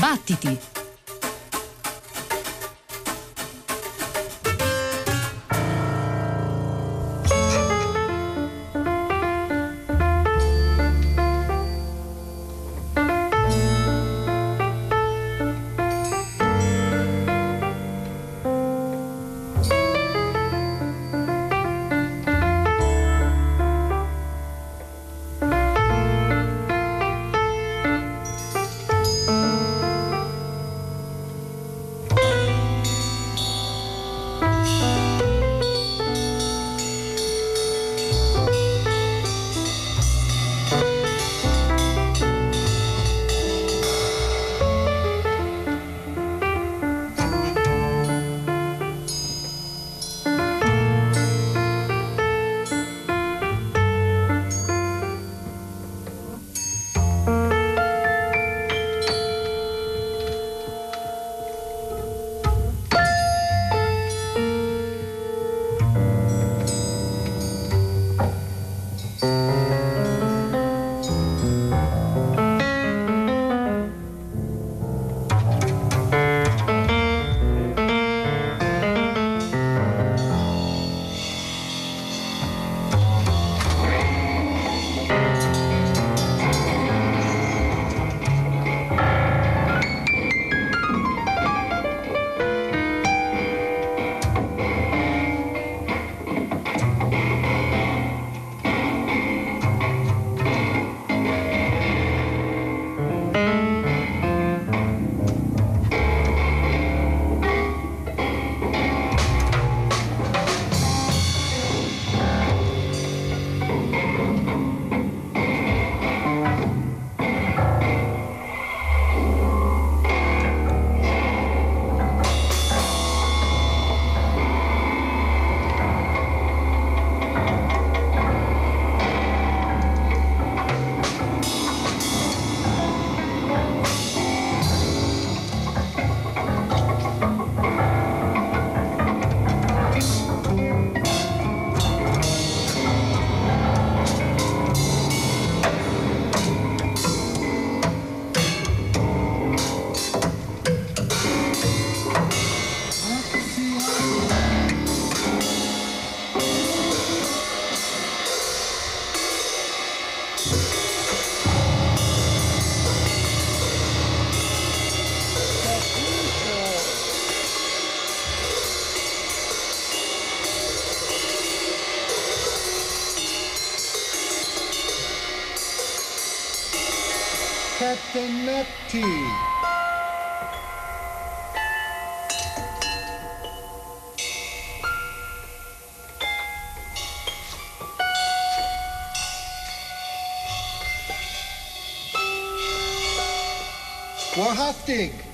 Battiti! Castanetti. Warhaftig.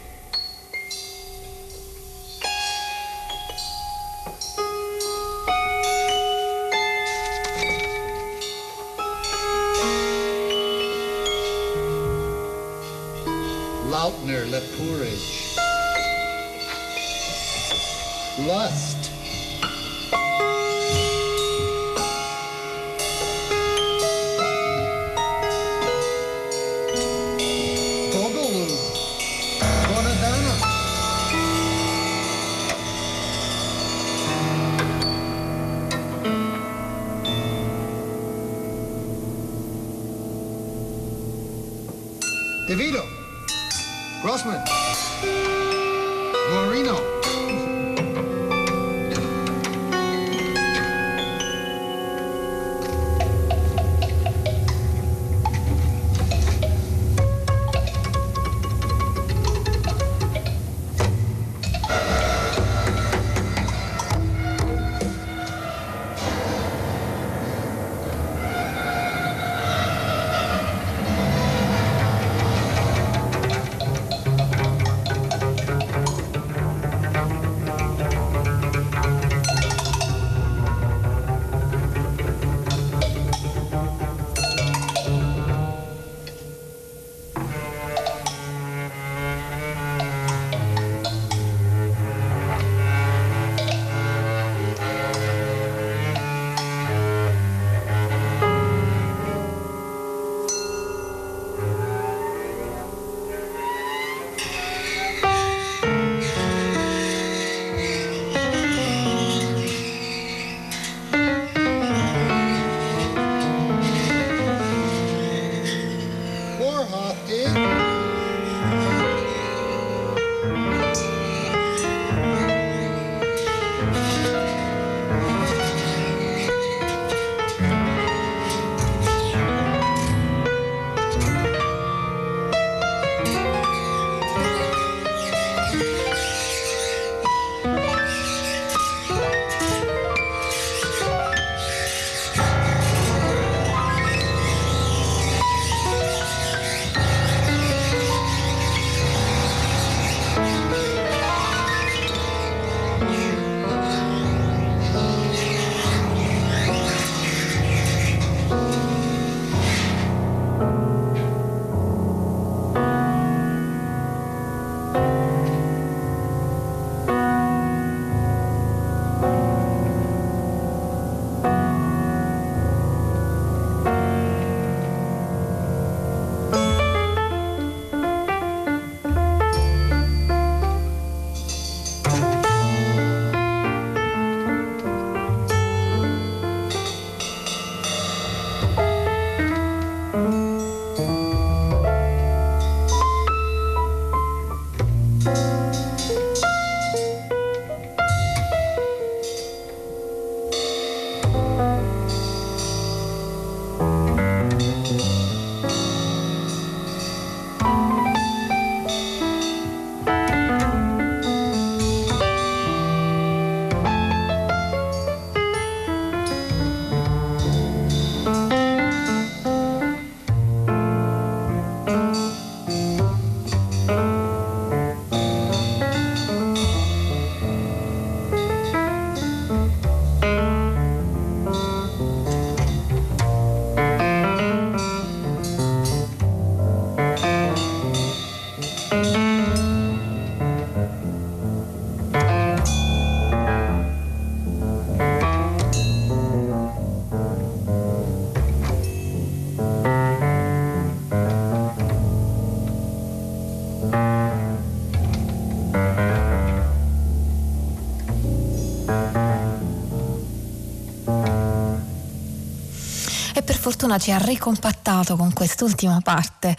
Fortuna ci ha ricompattato con quest'ultima parte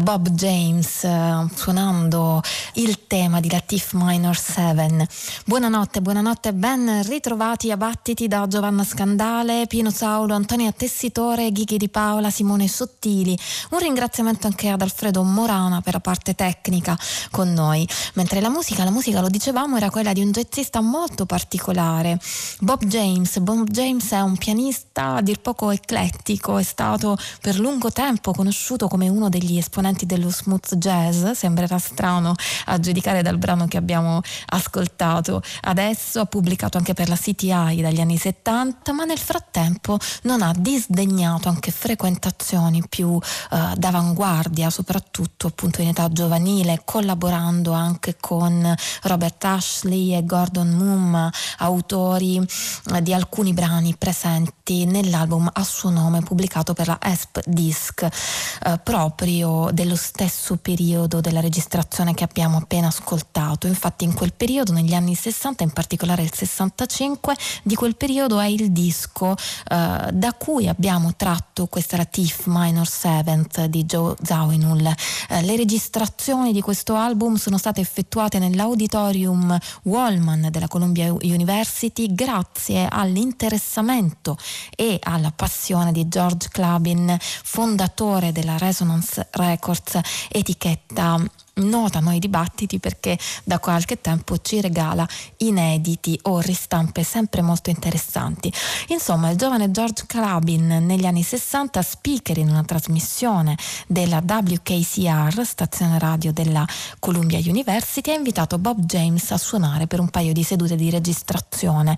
Bob James eh, suonando il tema di Latif Minor 7. Buonanotte, buonanotte, ben ritrovati a battiti da Giovanna Scandale, Pino Saulo, Antonia Tessitore, Ghighi di Paola, Simone Sottili. Un ringraziamento anche ad Alfredo Morana per la parte tecnica con noi. Mentre la musica, la musica lo dicevamo, era quella di un jazzista molto particolare, Bob James. Bob James è un pianista a dir poco eclettico, è stato per lungo tempo conosciuto come uno degli esponenti esponenti dello smooth jazz, sembrerà strano a giudicare dal brano che abbiamo ascoltato. Adesso, ha pubblicato anche per la CTI dagli anni 70, ma nel frattempo non ha disdegnato anche frequentazioni più eh, d'avanguardia, soprattutto appunto in età giovanile, collaborando anche con Robert Ashley e Gordon Moom, autori eh, di alcuni brani presenti nell'album a suo nome pubblicato per la ESP Disc, eh, proprio dello stesso periodo della registrazione che abbiamo appena ascoltato. Infatti in quel periodo, negli anni 60, in particolare il 65, di quel periodo è il disco eh, da cui abbiamo tratto questa era Tiff Minor Seventh di Joe Zawinul. Eh, le registrazioni di questo album sono state effettuate nell'auditorium Wallman della Columbia University grazie all'interessamento e alla passione di George Clubin, fondatore della Resonance Records Records etichetta nota noi dibattiti perché da qualche tempo ci regala inediti o ristampe sempre molto interessanti. Insomma, il giovane George Carabin negli anni 60, speaker in una trasmissione della WKCR, stazione radio della Columbia University, ha invitato Bob James a suonare per un paio di sedute di registrazione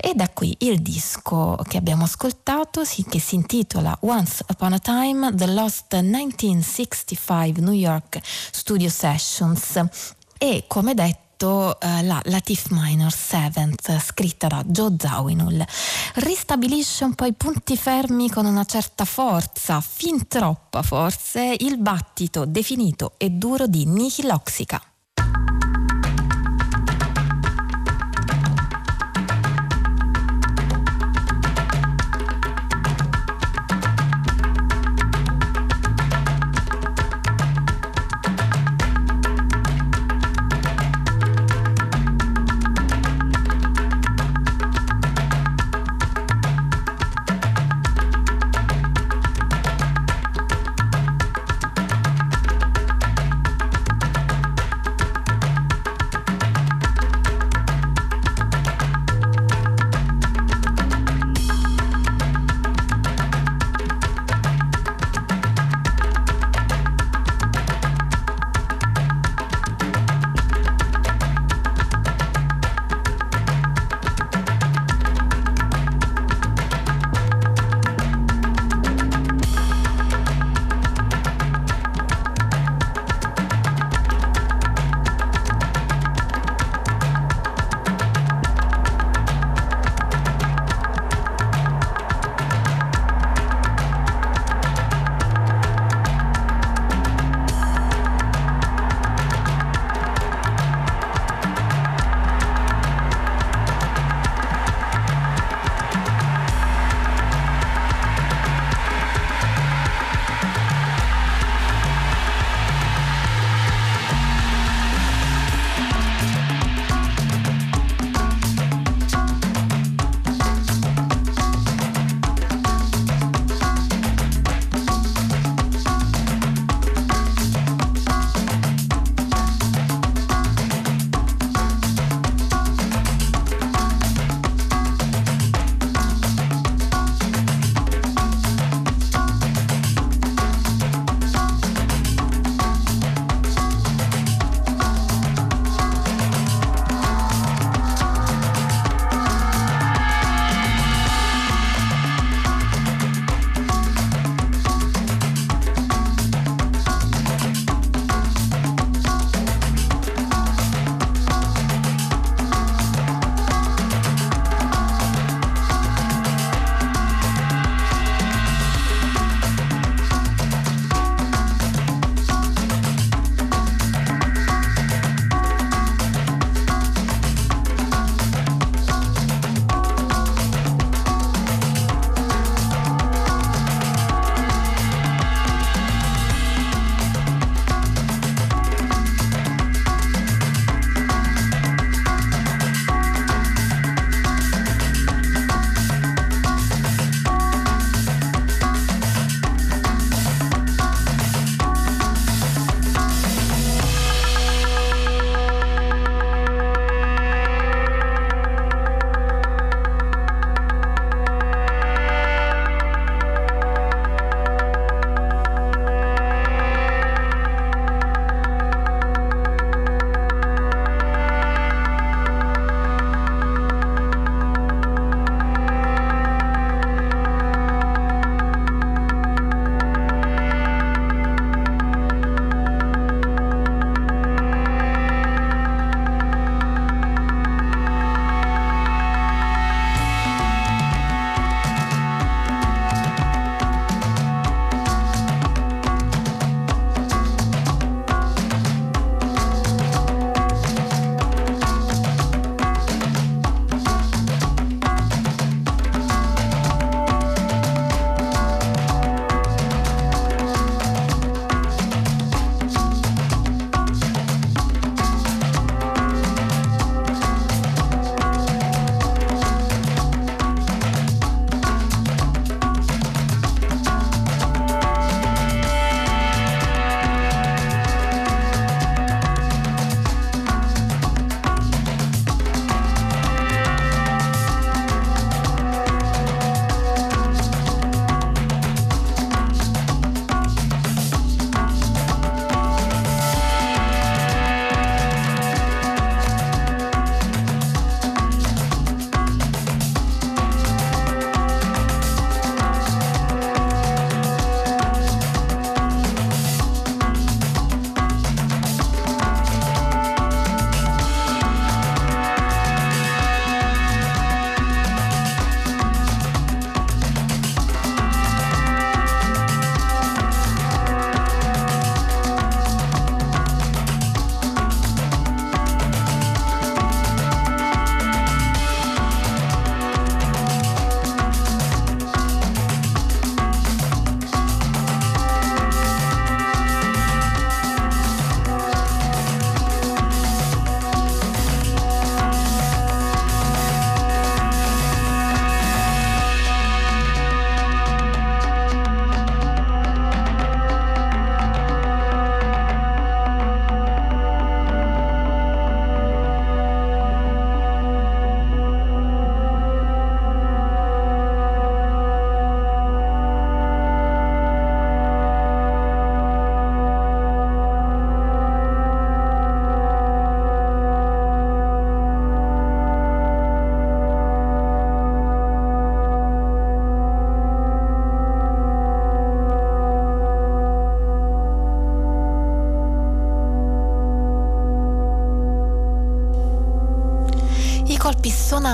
e da qui il disco che abbiamo ascoltato, che si intitola Once Upon a Time, The Lost 1965 New York Studio Sessions e come detto eh, la Latif Minor 7 scritta da Joe Zawinul ristabilisce un po' i punti fermi con una certa forza, fin troppa forse, il battito definito e duro di Nihiloxica.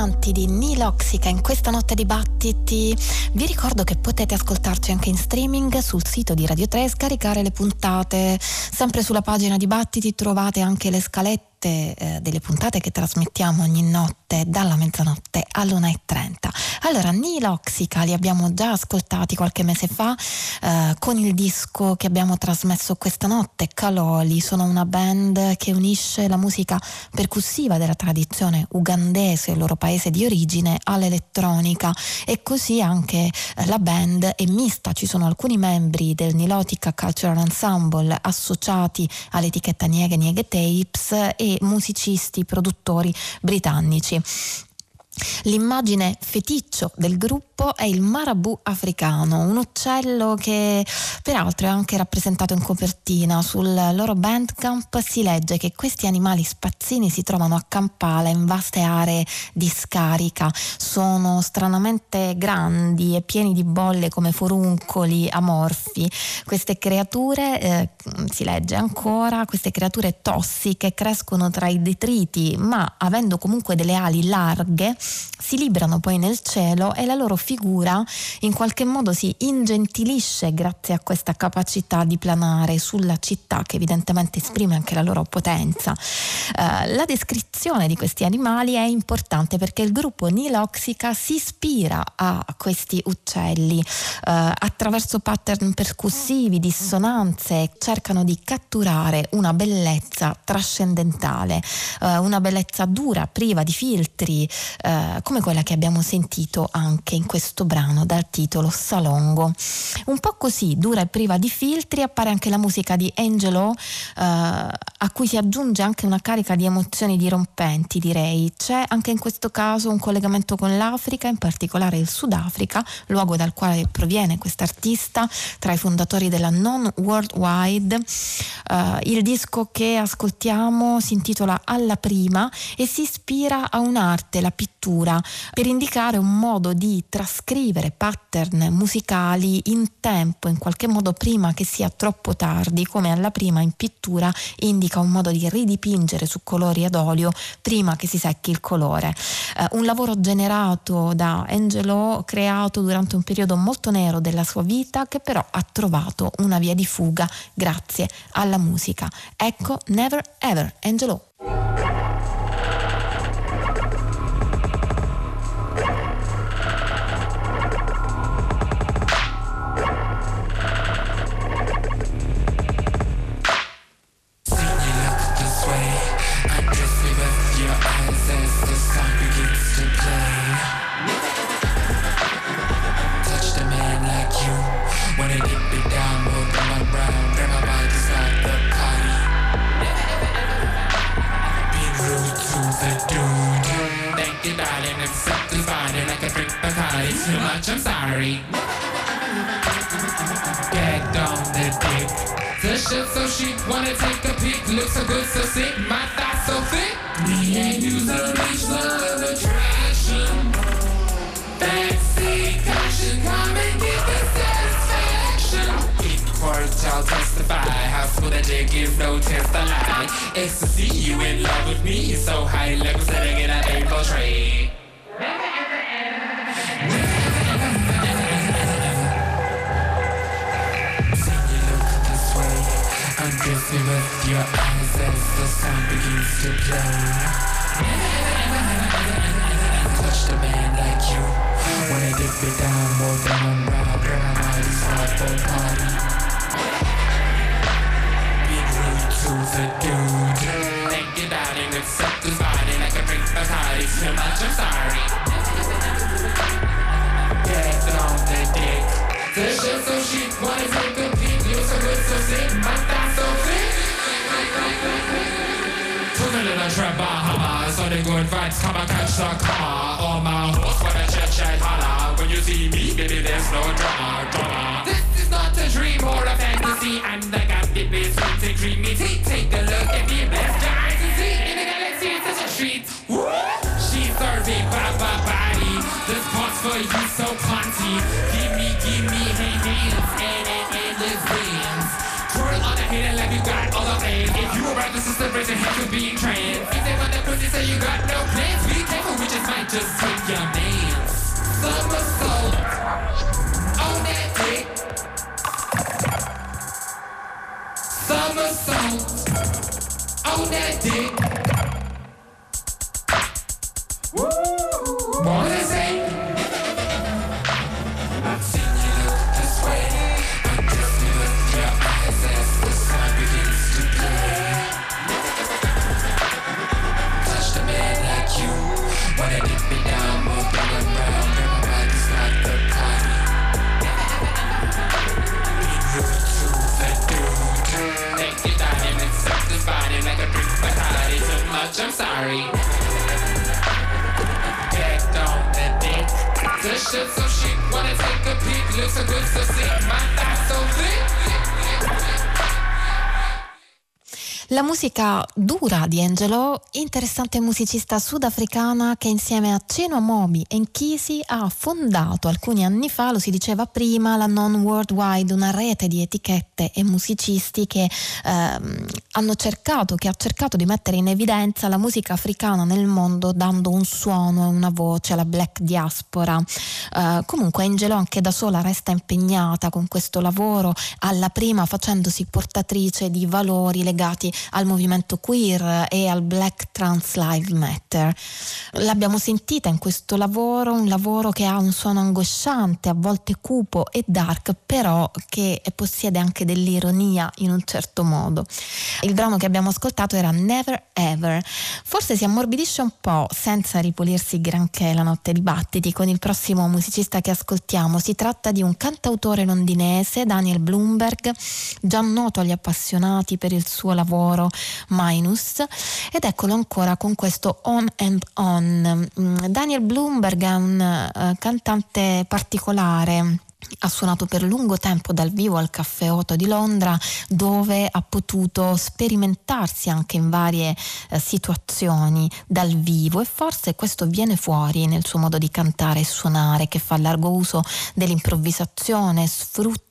Dissonanti di Niloxica in questa notte di battiti. Vi ricordo che potete ascoltarci anche in streaming sul sito di Radio 3 e scaricare le puntate. Sempre sulla pagina di battiti trovate anche le scalette eh, delle puntate che trasmettiamo ogni notte dalla mezzanotte all'1.30. Allora, Niloxica li abbiamo già ascoltati qualche mese fa eh, con il disco che abbiamo trasmesso questa notte, Caloli. Sono una band che unisce la musica percussiva della tradizione ugandese, il loro paese di origine, all'elettronica e così anche eh, la band è mista. Ci sono alcuni membri del Nilotica Cultural Ensemble associati all'etichetta Nieghe Nieghe Tapes e musicisti, produttori britannici. L'immagine feticcio del gruppo è il marabù africano, un uccello che peraltro è anche rappresentato in copertina. Sul loro bandcamp si legge che questi animali spazzini si trovano a Kampala in vaste aree di scarica. Sono stranamente grandi e pieni di bolle come foruncoli amorfi. Queste creature, eh, si legge ancora, queste creature tossiche crescono tra i detriti, ma avendo comunque delle ali larghe, si librano poi nel cielo e la loro figura in qualche modo si ingentilisce grazie a questa capacità di planare sulla città che evidentemente esprime anche la loro potenza. Uh, la descrizione di questi animali è importante perché il gruppo Niloxica si ispira a questi uccelli uh, attraverso pattern percussivi, dissonanze, cercano di catturare una bellezza trascendentale, uh, una bellezza dura, priva di filtri, eh, come quella che abbiamo sentito anche in questo brano dal titolo Salongo. Un po' così, dura e priva di filtri, appare anche la musica di Angelo, eh, a cui si aggiunge anche una carica di emozioni dirompenti, direi. C'è anche in questo caso un collegamento con l'Africa, in particolare il Sudafrica, luogo dal quale proviene quest'artista, tra i fondatori della Non Worldwide. Eh, il disco che ascoltiamo si intitola Alla prima e si ispira a un'arte, la pittura scrittura per indicare un modo di trascrivere pattern musicali in tempo, in qualche modo prima che sia troppo tardi, come alla prima in pittura indica un modo di ridipingere su colori ad olio prima che si secchi il colore. Eh, un lavoro generato da Angelo, creato durante un periodo molto nero della sua vita, che però ha trovato una via di fuga grazie alla musica. Ecco Never Ever, Angelo. darling, if something's bothering, I a drink Bacardi. Too much, I'm sorry. Get on the dick. The shit so chic, wanna take a peek. Looks so good, so sick, my thighs so thick. We ain't used to reach love I'll testify how smooth that dick is, no test a lie. Ecstasy, you in love with me, so high level setting in a painful trade. Kiss me with your eyes as the sound begins to play Touch the man like you Wanna dip it down more one round Grab my mighty smart for party to the dude about it, accept his body Like a drink Bacardi Too much, I'm sorry. Get on the dick. The shit so chic, wanna take a peek You so good, so sick, my thoughts so Put a little trap Bahama So the good vibes come and catch the car. All my horse wanna chat chat holla. When you see me, baby, there's no drama, drama. This is not a dream or a fantasy. And the best sweet and creamy tea Take a look at me, bless your eyes and see In the galaxy, it's such a treat! She's serving baba body This part's for you, so plenty Give me, give me, hey, hands And, and, and the Twirl on the hate and let you got all the pain. If you were the system, raise your hand to being trained. If they want the pussy, say you got no plans. Be careful, just might just take your names. Somersault on that dick. Somersault on that dick. Musica dura di Angelo, interessante musicista sudafricana che insieme a Ceno Amobi e Nkisi ha fondato alcuni anni fa, lo si diceva prima, la Non Worldwide, una rete di etichette e musicisti che ehm, hanno cercato, che ha cercato di mettere in evidenza la musica africana nel mondo dando un suono e una voce alla black diaspora. Eh, comunque Angelo anche da sola resta impegnata con questo lavoro, alla prima facendosi portatrice di valori legati al movimento queer e al Black Trans Lives Matter. L'abbiamo sentita in questo lavoro, un lavoro che ha un suono angosciante, a volte cupo e dark, però che possiede anche dell'ironia in un certo modo. Il brano che abbiamo ascoltato era Never Ever. Forse si ammorbidisce un po' senza ripulirsi granché la notte di battiti con il prossimo musicista che ascoltiamo. Si tratta di un cantautore londinese, Daniel Bloomberg, già noto agli appassionati per il suo lavoro Minus. Ed eccolo ancora con questo On and On. Mm, Daniel Bloomberg è un uh, cantante particolare. Ha suonato per lungo tempo dal vivo al Caffè Otto di Londra dove ha potuto sperimentarsi anche in varie eh, situazioni dal vivo. E forse questo viene fuori nel suo modo di cantare e suonare che fa largo uso dell'improvvisazione, sfrutta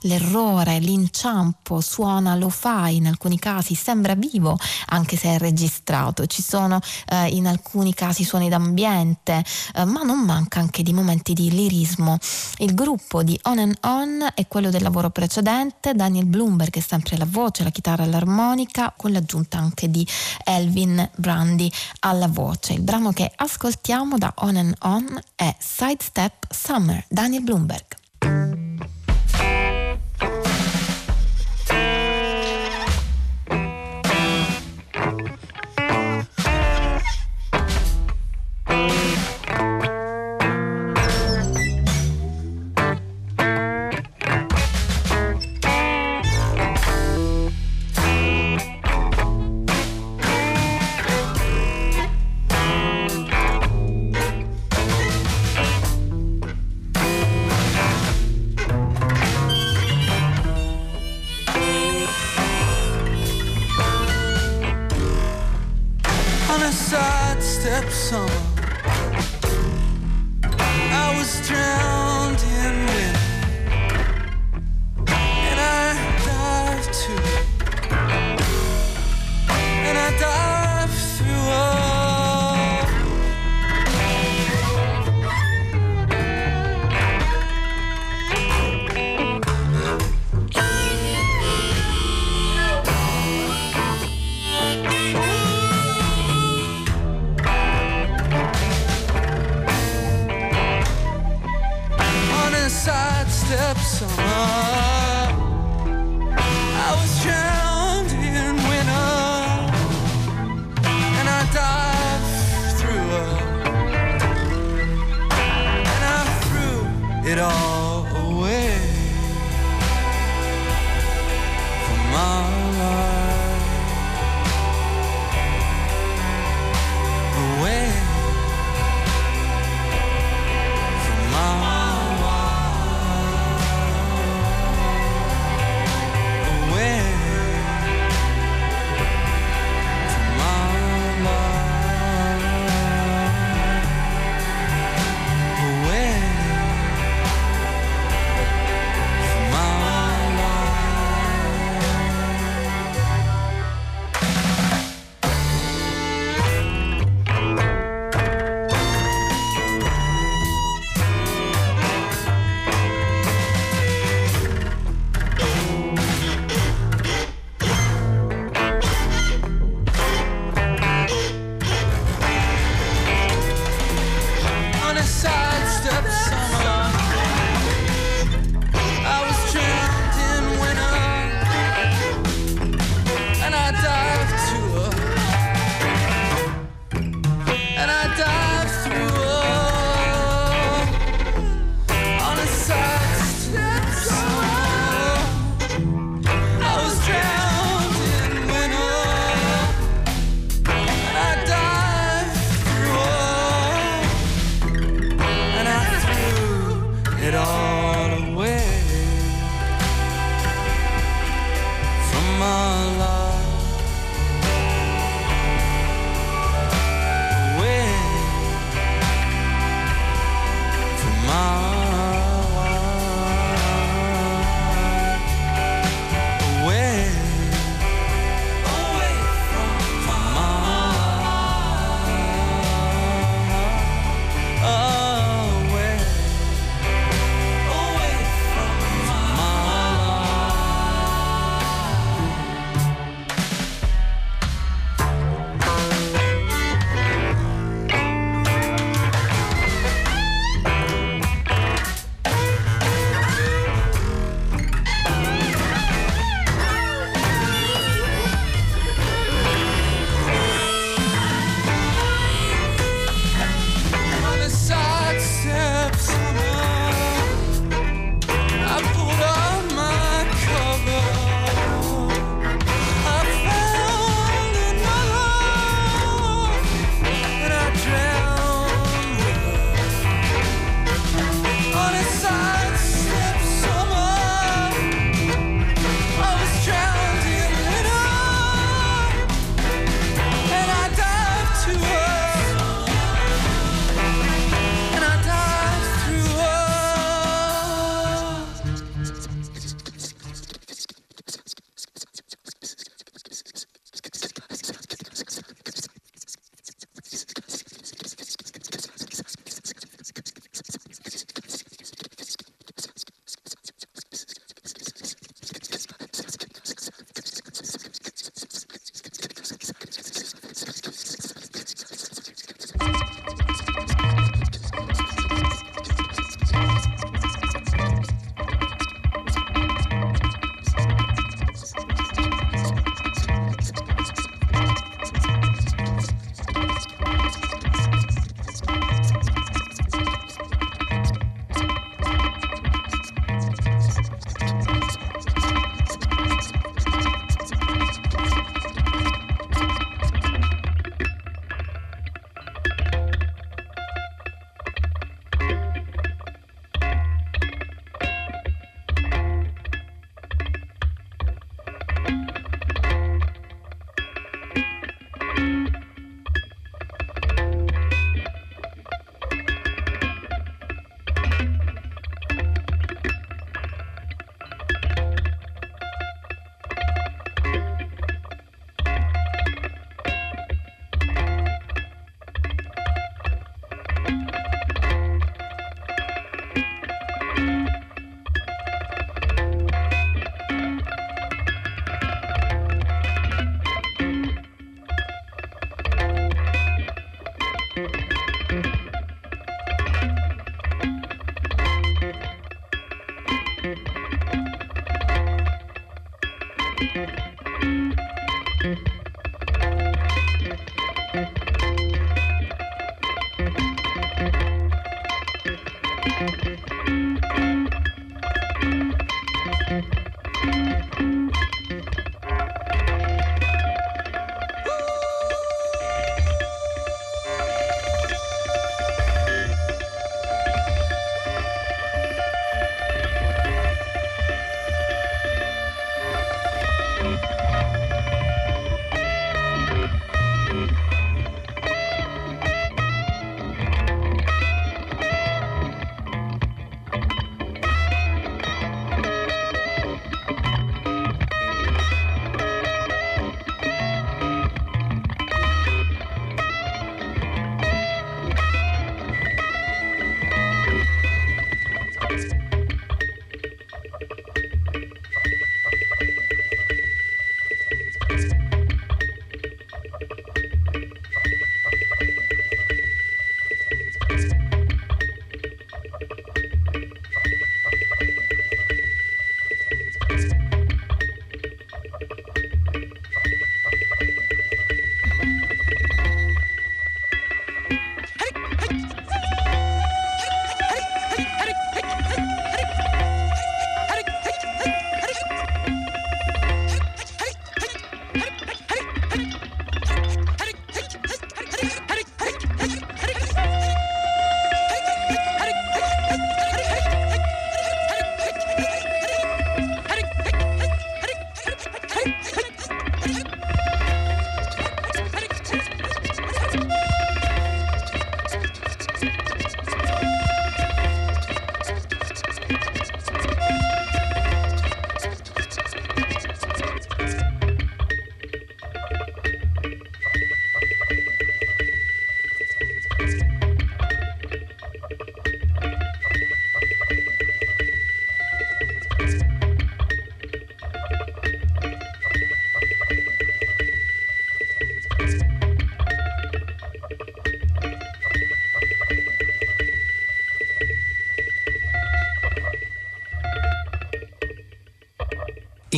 l'errore, l'inciampo, suona lo fai in alcuni casi, sembra vivo anche se è registrato, ci sono eh, in alcuni casi suoni d'ambiente, eh, ma non manca anche di momenti di lirismo. Il gruppo di On and On è quello del lavoro precedente, Daniel Bloomberg è sempre la voce, la chitarra e l'armonica, con l'aggiunta anche di Elvin Brandy alla voce. Il brano che ascoltiamo da On and On è Sidestep Summer, Daniel Bloomberg.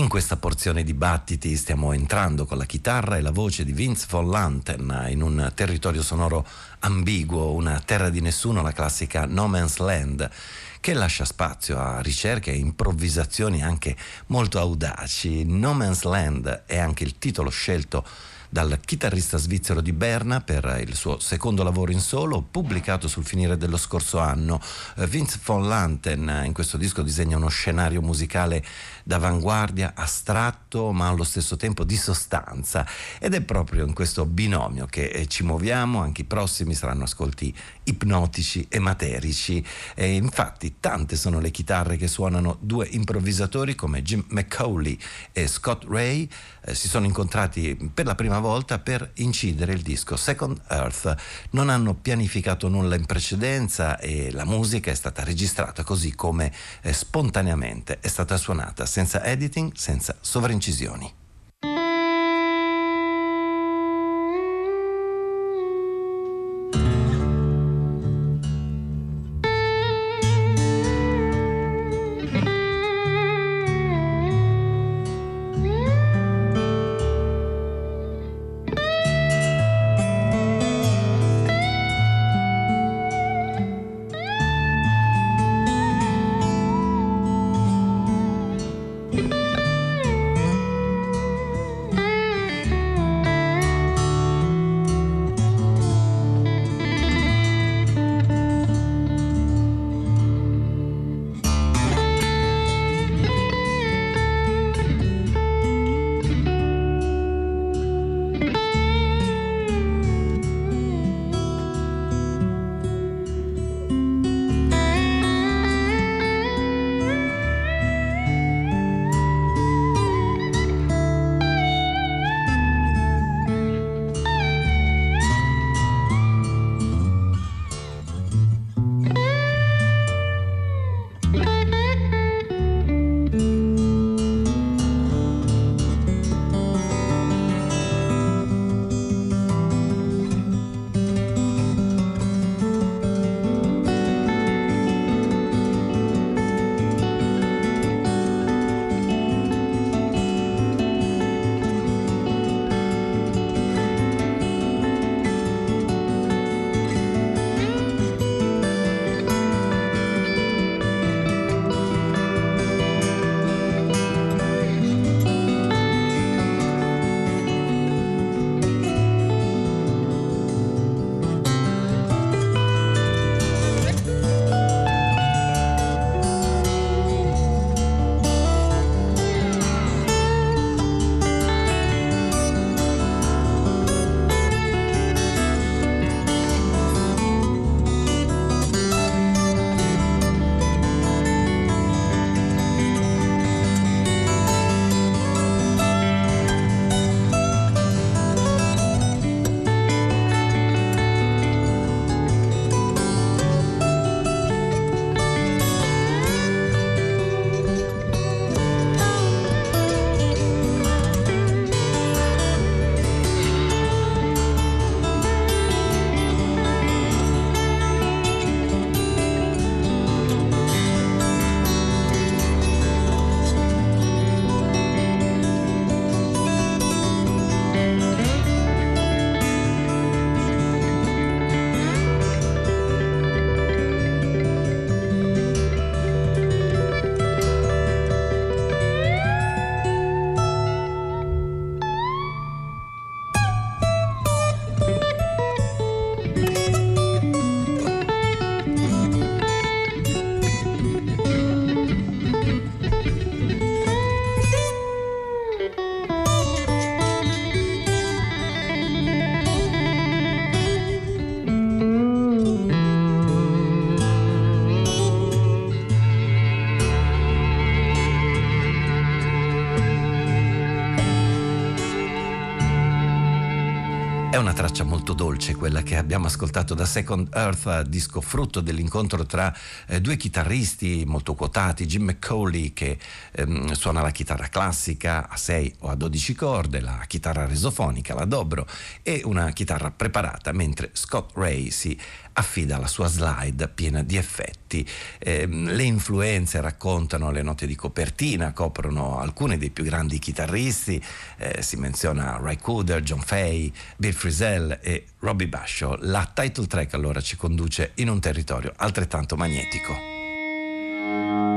In questa porzione di battiti stiamo entrando con la chitarra e la voce di Vince Von Lanten in un territorio sonoro ambiguo, una terra di nessuno, la classica No Man's Land che lascia spazio a ricerche e improvvisazioni anche molto audaci. No Man's Land è anche il titolo scelto dal chitarrista svizzero di Berna per il suo secondo lavoro in solo, pubblicato sul finire dello scorso anno. Vince von Lanten in questo disco disegna uno scenario musicale d'avanguardia, astratto ma allo stesso tempo di sostanza. Ed è proprio in questo binomio che eh, ci muoviamo, anche i prossimi saranno ascolti ipnotici e materici. E infatti tante sono le chitarre che suonano due improvvisatori come Jim McCauley e Scott Ray. Eh, si sono incontrati per la prima volta per incidere il disco Second Earth. Non hanno pianificato nulla in precedenza e la musica è stata registrata così come eh, spontaneamente è stata suonata senza editing, senza sovraincisioni. Thank you. Una traccia molto dolce quella che abbiamo ascoltato da Second Earth, disco frutto dell'incontro tra eh, due chitarristi molto quotati, Jim McCauley che ehm, suona la chitarra classica a 6 o a 12 corde, la chitarra resofonica, la dobro e una chitarra preparata, mentre Scott Ray si affida la sua slide piena di effetti. Eh, le influenze raccontano le note di copertina, coprono alcuni dei più grandi chitarristi, eh, si menziona Ray Cooder, John Fay, Bill Frisell e Robbie Basho. La title track allora ci conduce in un territorio altrettanto magnetico.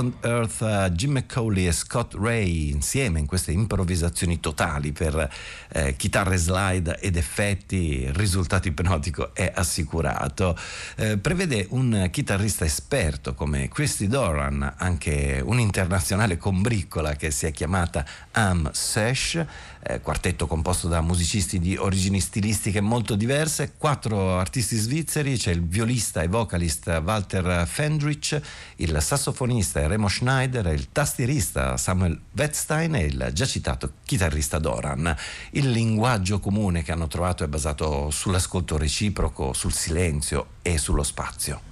Second Earth, uh, Jim McCauley e Scott Ray insieme in queste improvvisazioni totali per eh, chitarre slide ed effetti, il risultato ipnotico è assicurato. Eh, prevede un chitarrista esperto come Christy Doran, anche un'internazionale combriccola che si è chiamata Am Sesh, eh, quartetto composto da musicisti di origini stilistiche molto diverse, quattro artisti svizzeri, c'è il violista e vocalist Walter Fendrich, il sassofonista Remo Schneider, il tastierista Samuel Wettstein e il già citato chitarrista Doran. Il linguaggio comune che hanno trovato è basato sull'ascolto reciproco, sul silenzio e sullo spazio.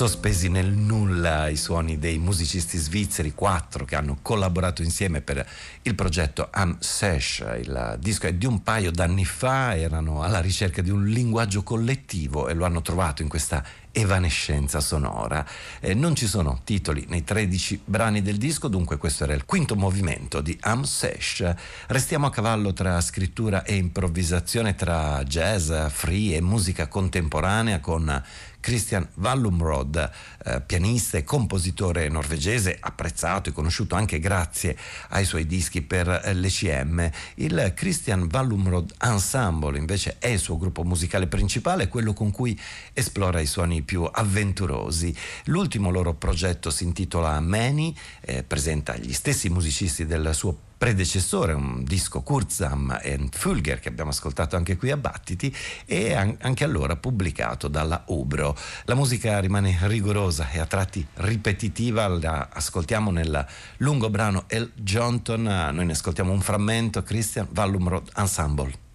Sospesi nel nulla i suoni dei musicisti svizzeri, quattro che hanno collaborato insieme per il progetto Am Sesh. Il disco è di un paio d'anni fa, erano alla ricerca di un linguaggio collettivo e lo hanno trovato in questa evanescenza sonora. Eh, non ci sono titoli nei 13 brani del disco, dunque questo era il quinto movimento di Am Sesh. Restiamo a cavallo tra scrittura e improvvisazione, tra jazz, free e musica contemporanea con Christian Wallumrod, eh, pianista e compositore norvegese, apprezzato e conosciuto anche grazie ai suoi dischi per l'ECM. Il Christian Wallumrod Ensemble invece è il suo gruppo musicale principale, quello con cui esplora i suoni più avventurosi. L'ultimo loro progetto si intitola Many, eh, presenta gli stessi musicisti del suo predecessore, un disco Kurzam and Fulger che abbiamo ascoltato anche qui a Battiti e anche allora pubblicato dalla Ubro. La musica rimane rigorosa e a tratti ripetitiva, la ascoltiamo nel lungo brano El Johnton, noi ne ascoltiamo un frammento, Christian Vallum Road Ensemble.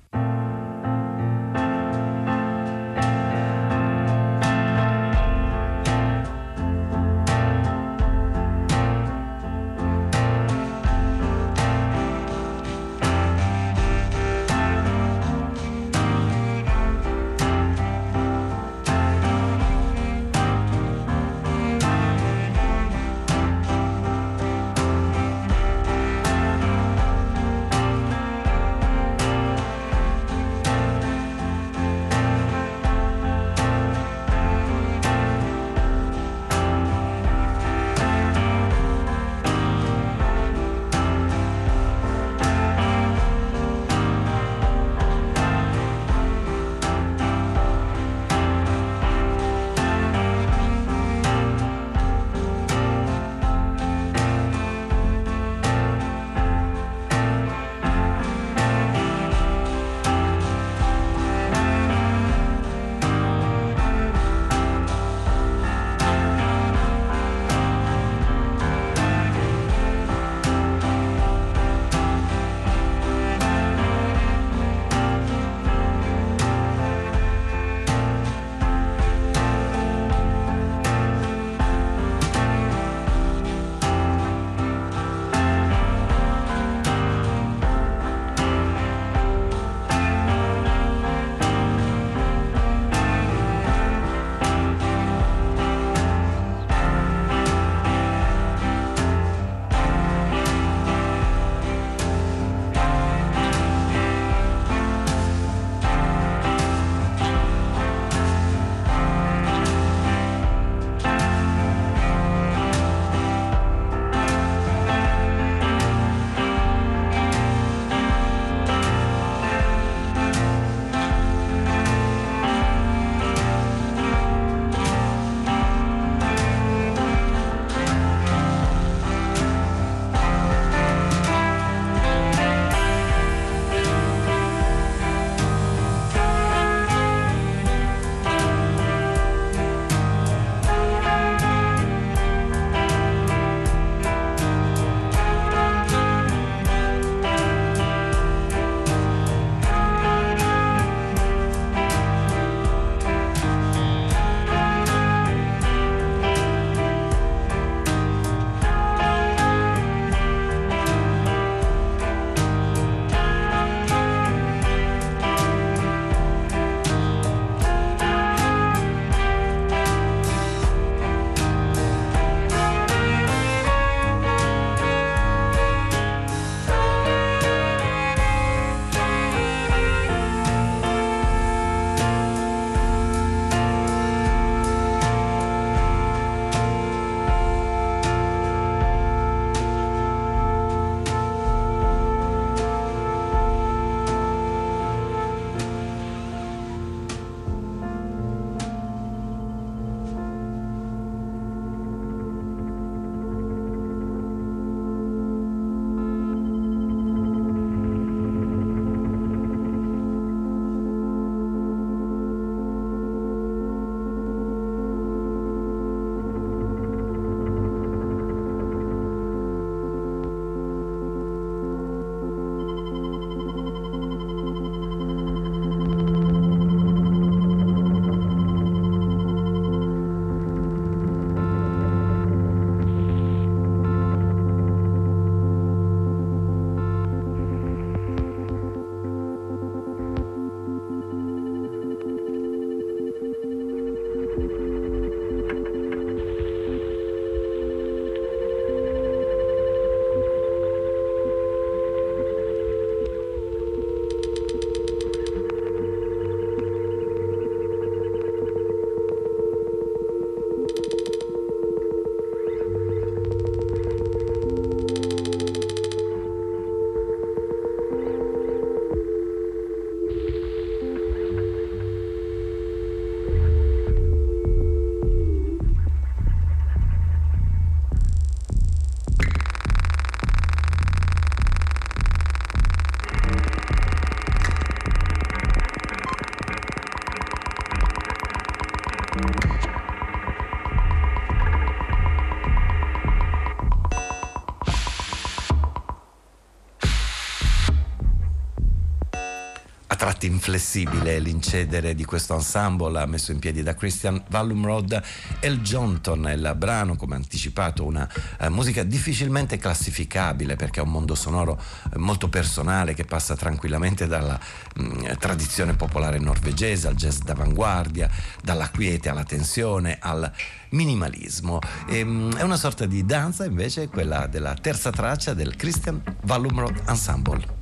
Tratti inflessibile l'incedere di questo ensemble messo in piedi da Christian Vallumrod El Johnton il brano come anticipato una eh, musica difficilmente classificabile perché è un mondo sonoro eh, molto personale che passa tranquillamente dalla mh, mm, tradizione popolare norvegese al jazz d'avanguardia dalla quiete alla tensione al minimalismo. E, mh, mm, è una sorta di danza invece quella della terza traccia del Christian Vallumrod Ensemble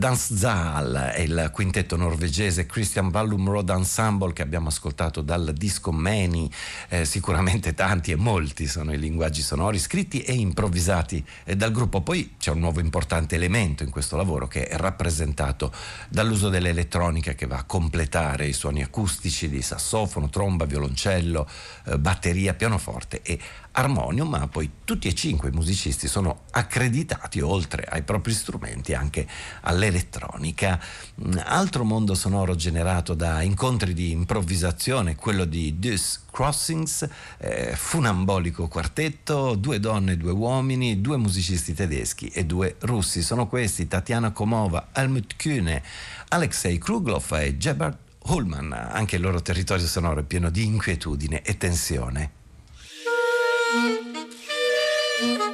Danszaal è il quintetto norvegese Christian Vallum Road Ensemble che abbiamo ascoltato dal disco Many, eh, sicuramente tanti e molti sono i linguaggi sonori scritti e improvvisati eh, dal gruppo. Poi c'è un nuovo importante elemento in questo lavoro che è rappresentato dall'uso dell'elettronica che va a completare i suoni acustici di sassofono, tromba, violoncello, eh, batteria, pianoforte e armonium, ma poi tutti e cinque i musicisti sono accreditati oltre ai propri strumenti anche all'elettronica. Mm, altro mondo sonoro generato da incontri di improvvisazione, quello di Dus Crossings, eh, funambolico quartetto, due donne e due uomini, due musicisti tedeschi e due russi. Sono questi Tatiana Komova, Helmut Kühne, Alexei Kruglov e Gebhard Hullman. Anche il loro territorio sonoro è pieno di inquietudine e tensione. In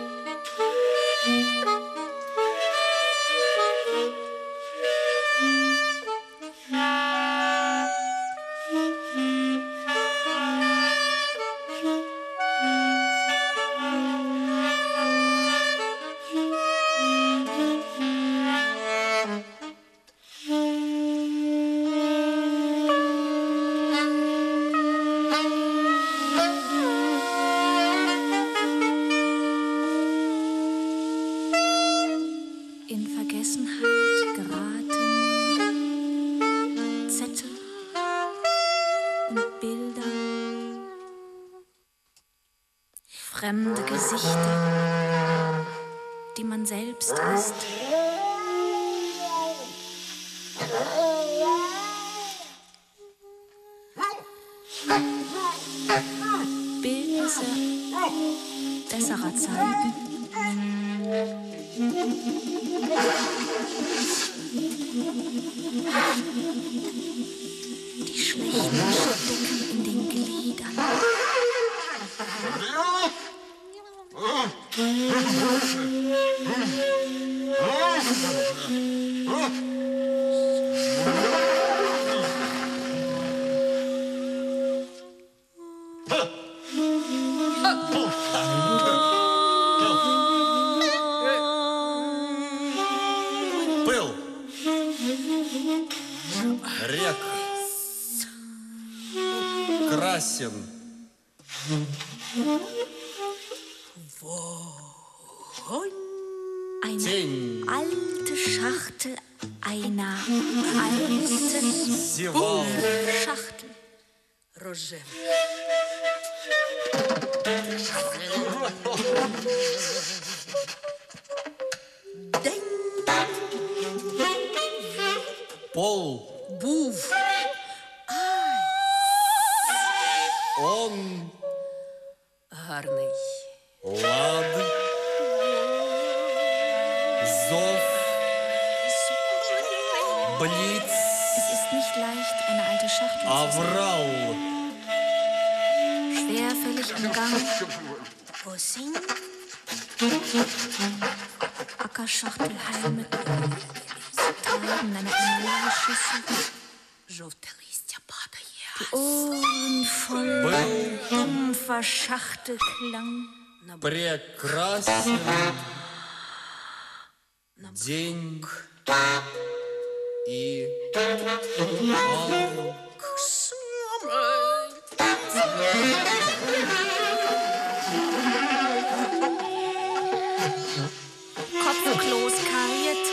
прекрасен день и ал. Kopfklos kariert.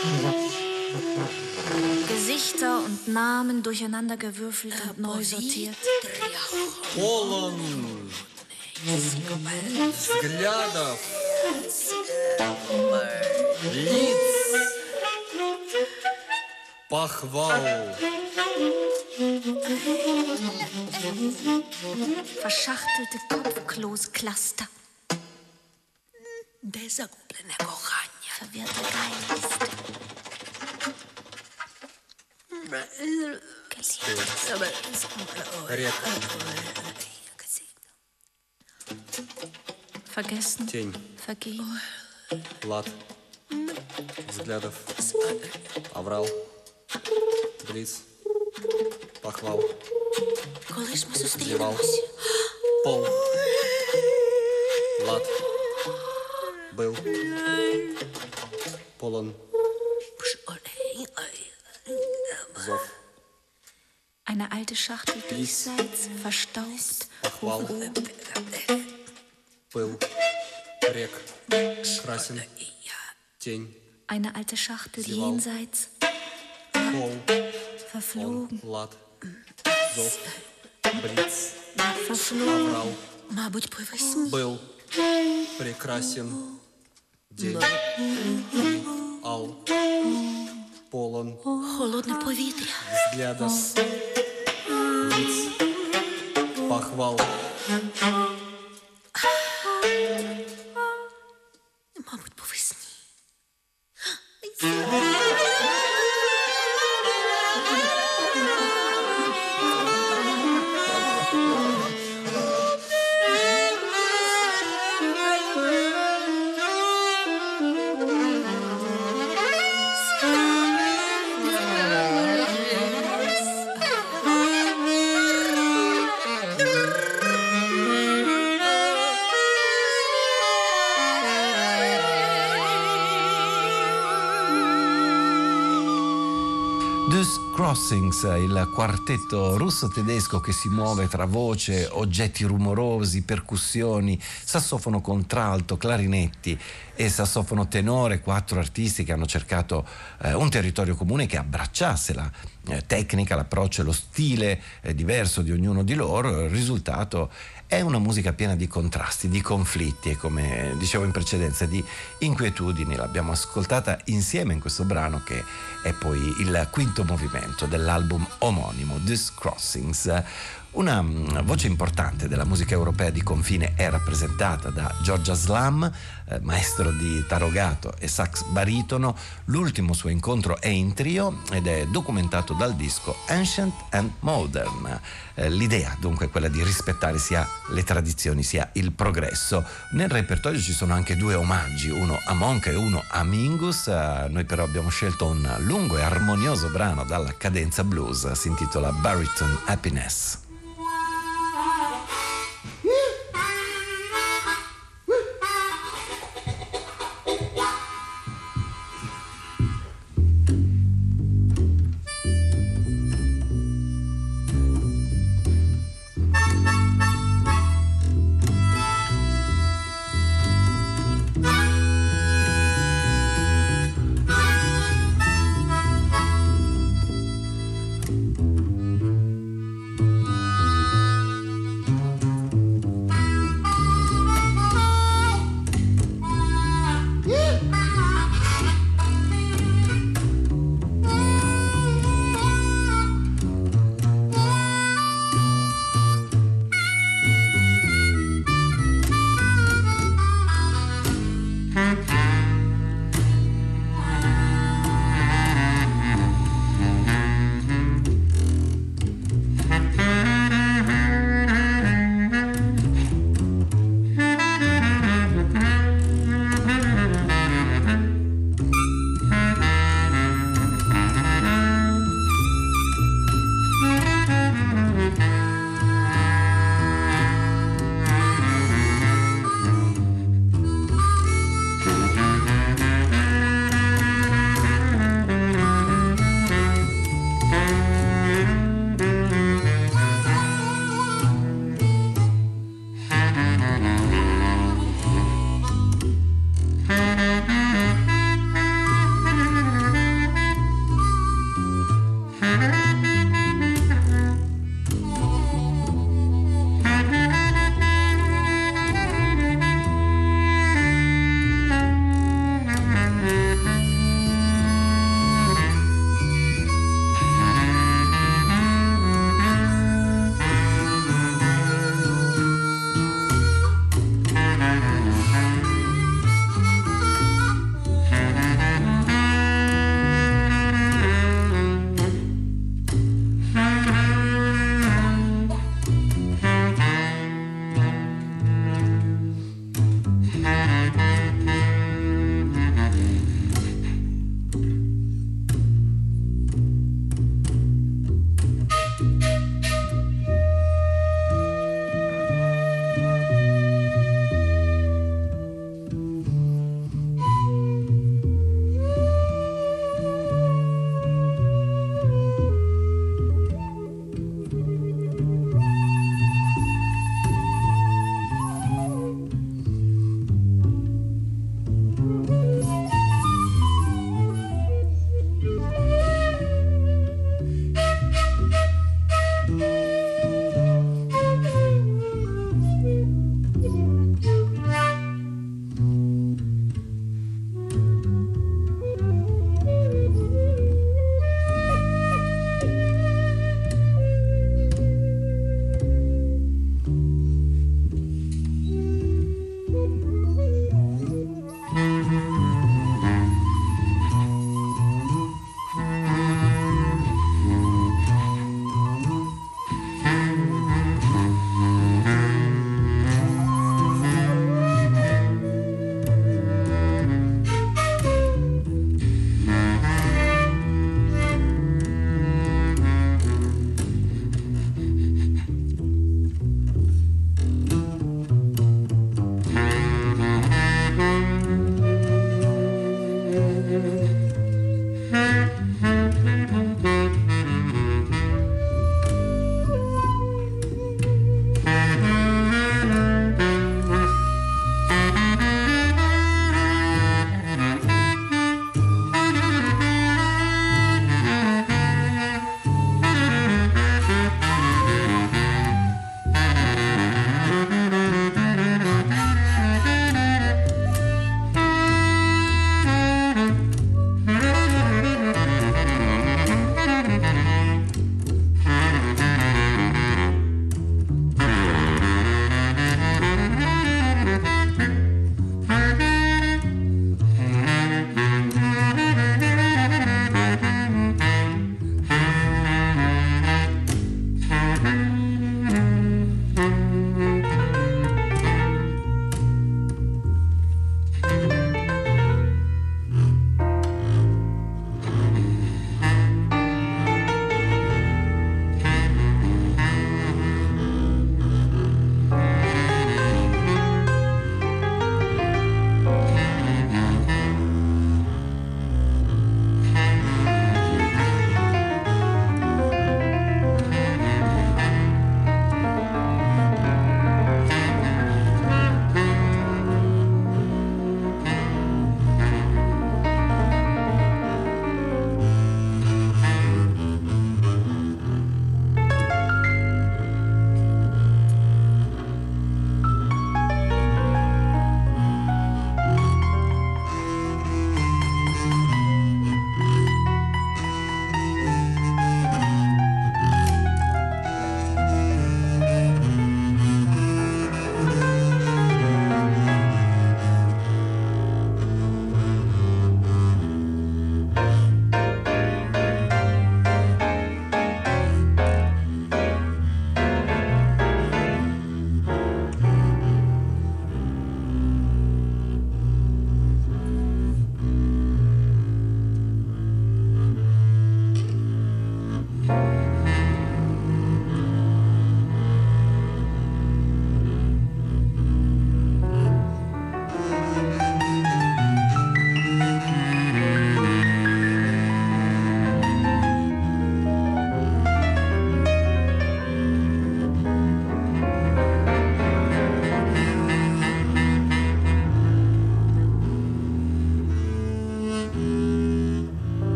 Gesichter und Namen durcheinandergewürfelt und neu sortiert. похвал, Verschachtelte Kopfklos-Cluster. Verwirrter Geist. рек, Vergessen. тень, Vergehen. лад, взглядов, аврал, близ, похвал, Коли ж ми зевал, пол, лад, был, полон, зов, Eine alte Schachtel diesseits, verstaubt. похвал, пыл, рек, красен, тень, Eine alte Schachtel Зевал. jenseits, пол, verflogen. лад, зов, блиц, аврал, Мабуть, по весні. был прекрасен день. Ал полон Холодне повітря. взглядов лиц. Похвал. Мабуть, Crossings, il quartetto russo-tedesco che si muove tra voce, oggetti rumorosi, percussioni, sassofono contralto, clarinetti e sassofono tenore, quattro artisti che hanno cercato eh, un territorio comune che abbracciasse la eh, tecnica, l'approccio e lo stile eh, diverso di ognuno di loro, il risultato è una musica piena di contrasti, di conflitti e come dicevo in precedenza di inquietudini. L'abbiamo ascoltata insieme in questo brano che è poi il quinto movimento dell'album omonimo This Crossings. Una mm, voce importante della musica europea di confine è rappresentata da Giorgia Slam, eh, maestro di tarogato e sax baritono. L'ultimo suo incontro è in trio ed è documentato dal disco Ancient and Modern. Eh, l'idea dunque è quella di rispettare sia le tradizioni sia il progresso. Nel repertorio ci sono anche due omaggi, uno a Monk e uno a Mingus. Eh, noi però abbiamo scelto un lungo e armonioso brano dalla cadenza blues, si intitola Baritone Happiness.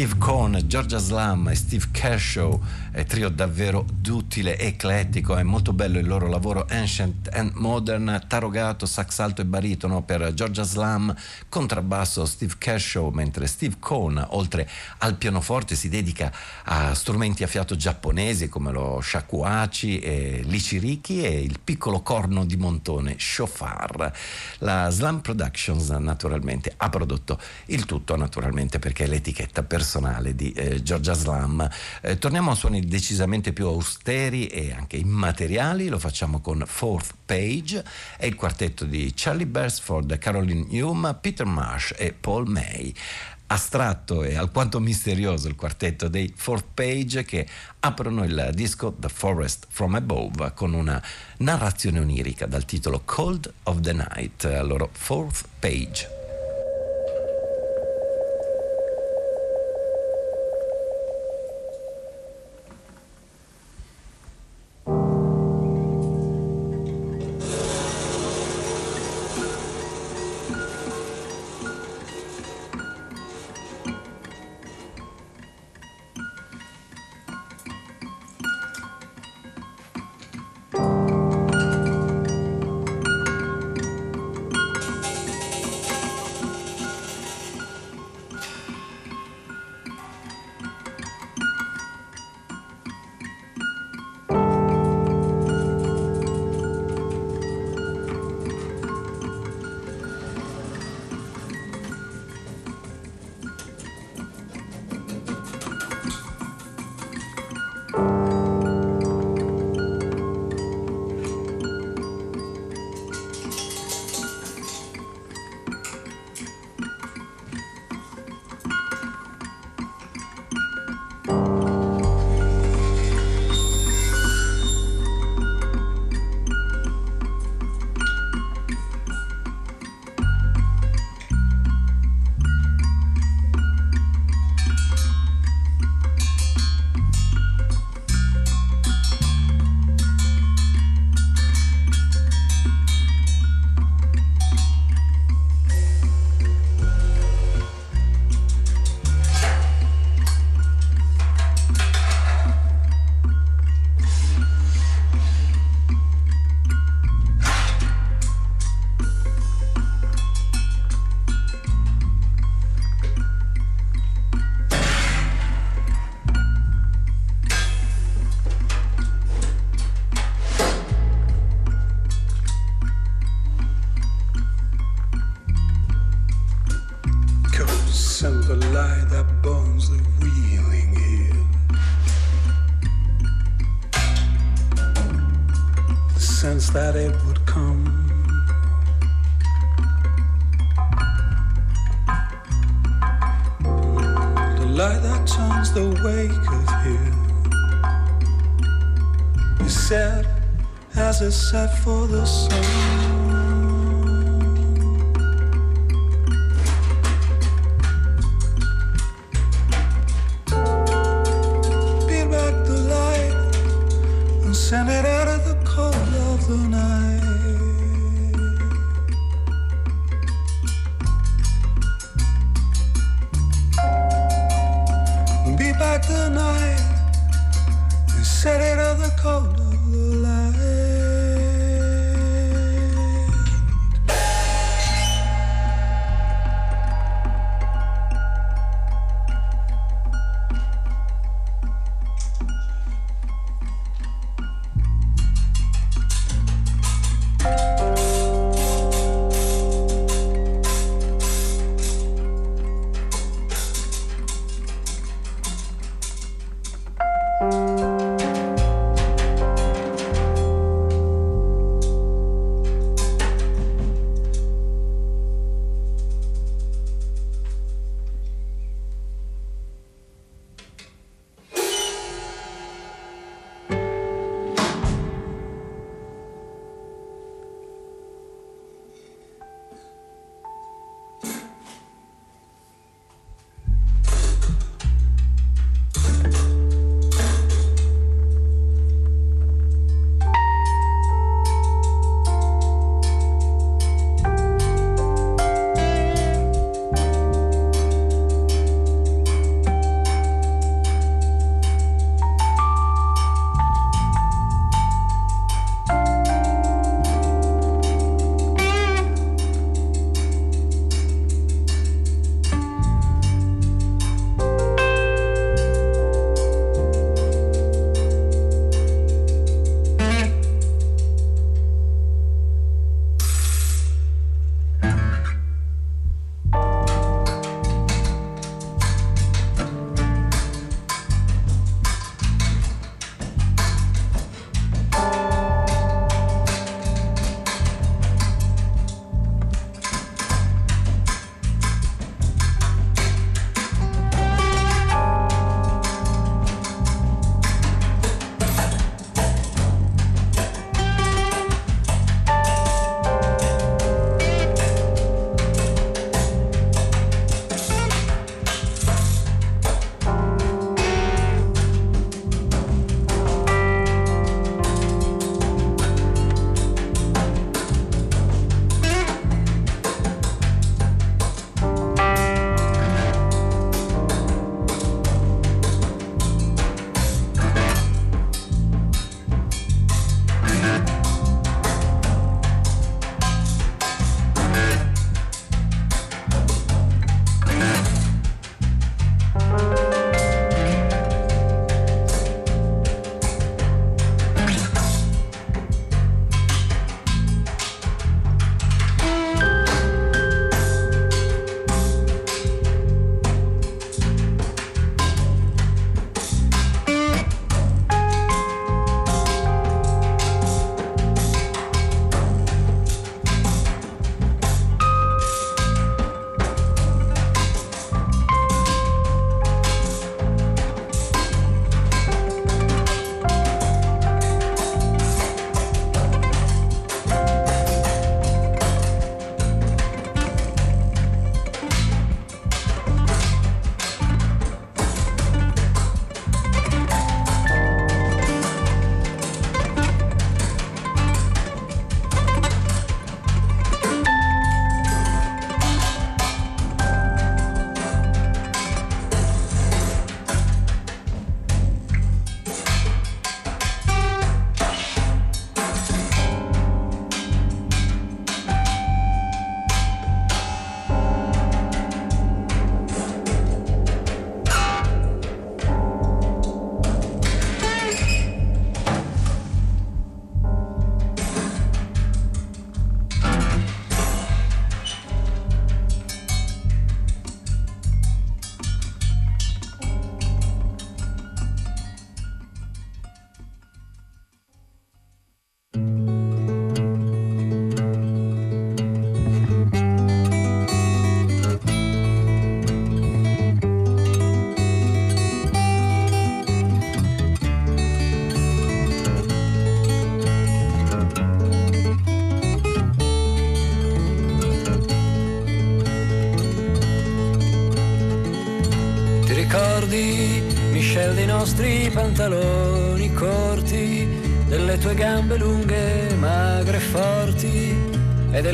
Steve Cohn, Georgia Slam e Steve Kershaw, è trio davvero duttile, eclettico, è molto bello il loro lavoro Ancient and Modern, tarogato, sax alto e baritono per Georgia Slam, contrabbasso Steve Kershaw, mentre Steve Cohn, oltre al pianoforte, si dedica a strumenti a fiato giapponesi come lo shakuhachi e l'ichiriki e il piccolo corno di montone shofar. La Slam Productions naturalmente ha prodotto il tutto naturalmente perché l'etichetta personale di eh, Georgia Slam. Eh, torniamo a suoni decisamente più austeri e anche immateriali, lo facciamo con Fourth Page e il quartetto di Charlie Beresford, Caroline Hume, Peter Marsh e Paul May astratto e alquanto misterioso il quartetto dei Fourth Page che aprono il disco The Forest from Above con una narrazione onirica dal titolo Cold of the Night, loro Fourth Page.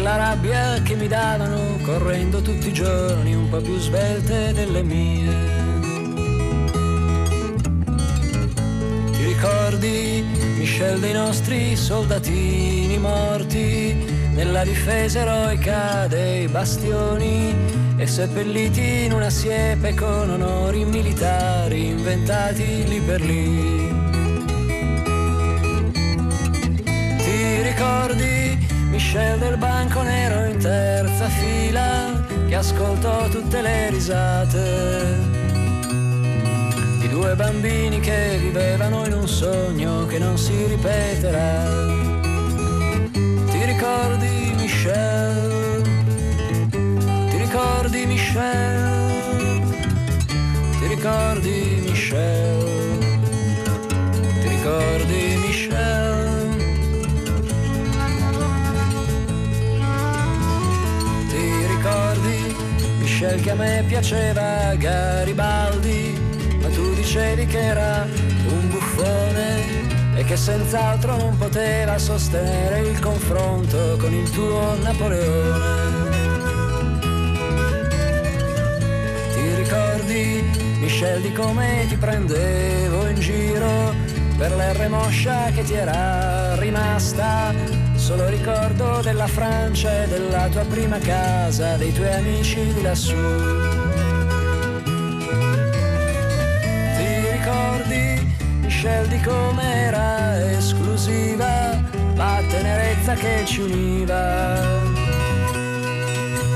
Della rabbia che mi davano correndo tutti i giorni un po' più svelte delle mie. Ti ricordi, Michel, dei nostri soldatini morti nella difesa eroica dei bastioni e seppelliti in una siepe con onori militari inventati lì per lì. Ti ricordi, Michel del banco nero in terza fila che ascoltò tutte le risate di due bambini che vivevano in un sogno che non si ripeterà. Ti ricordi Michel? Ti ricordi Michel? Ti ricordi Michel? Ti ricordi Michel? Michel che a me piaceva Garibaldi? ma tu dicevi che era un buffone e che senz'altro non poteva sostenere il confronto con il tuo Napoleone. Ti ricordi, Michel, di come ti prendevo in giro per l'R moscia che ti era rimasta? Solo ricordo della Francia e della tua prima casa, dei tuoi amici di lassù. ricordi, Michel, di com'era esclusiva la tenerezza che ci univa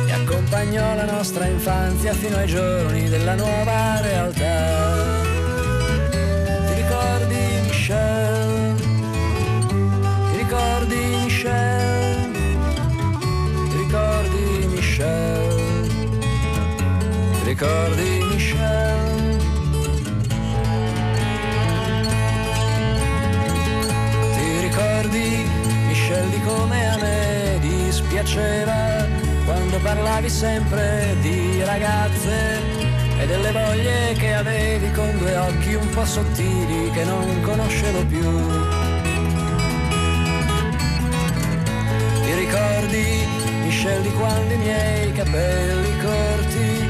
e accompagnò la nostra infanzia fino ai giorni della nuova realtà. Ricordi, Michel? ricordi, Michel, di come a me dispiaceva quando parlavi sempre di ragazze e delle voglie che avevi con due occhi un po' sottili che non conoscevo più. Ti ricordi, Michel, di quando i miei capelli corti ti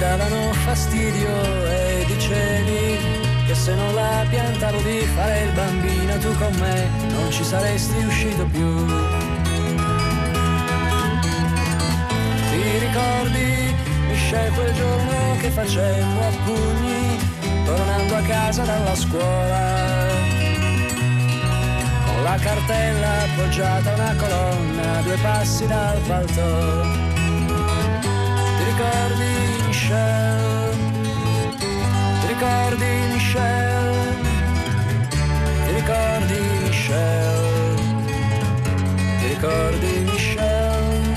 davano fastidio e dicevi che se non la piantavo di fare il bambino tu con me non ci saresti uscito più. Ti ricordi, Michel, quel giorno che facemmo a pugni tornando a casa dalla scuola? Con la cartella appoggiata a una colonna due passi dal palto. Ti ricordi, Michel? ricordi Michel? Ti ricordi Michel? Ti ricordi Michel?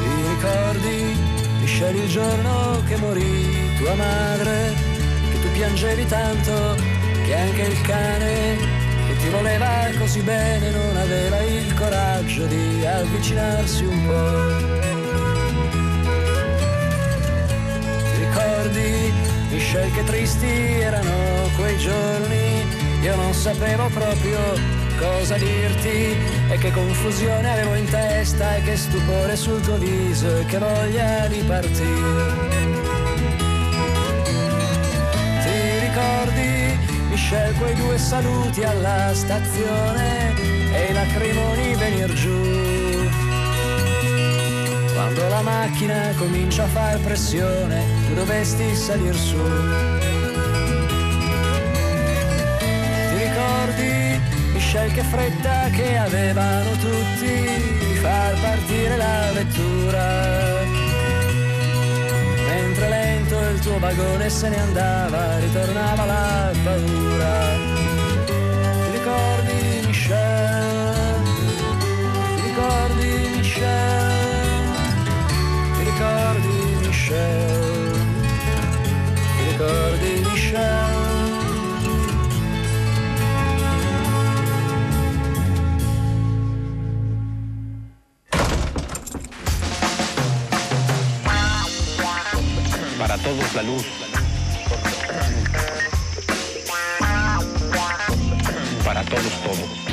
Ti ricordi Michel il giorno che morì tua madre? Che tu piangevi tanto che anche il cane voleva così bene non aveva il coraggio di avvicinarsi un po'. ricordi, Michel, che tristi erano quei giorni, io non sapevo proprio cosa dirti e che confusione avevo in testa e che stupore sul tuo viso e che voglia di partire. Michel, quei due saluti alla stazione e i lacrimoni venir giù? Quando la macchina comincia a far pressione, tu dovresti salir su. Ti ricordi, Michel, che fretta che avevano tutti di far partire la vettura? Lento il tuo vagone se ne andava, ritornava la paura. Ti ricordi, Michel? Ti ricordi, Michel? ricordi Michel? Todos la luz. Para todos todo.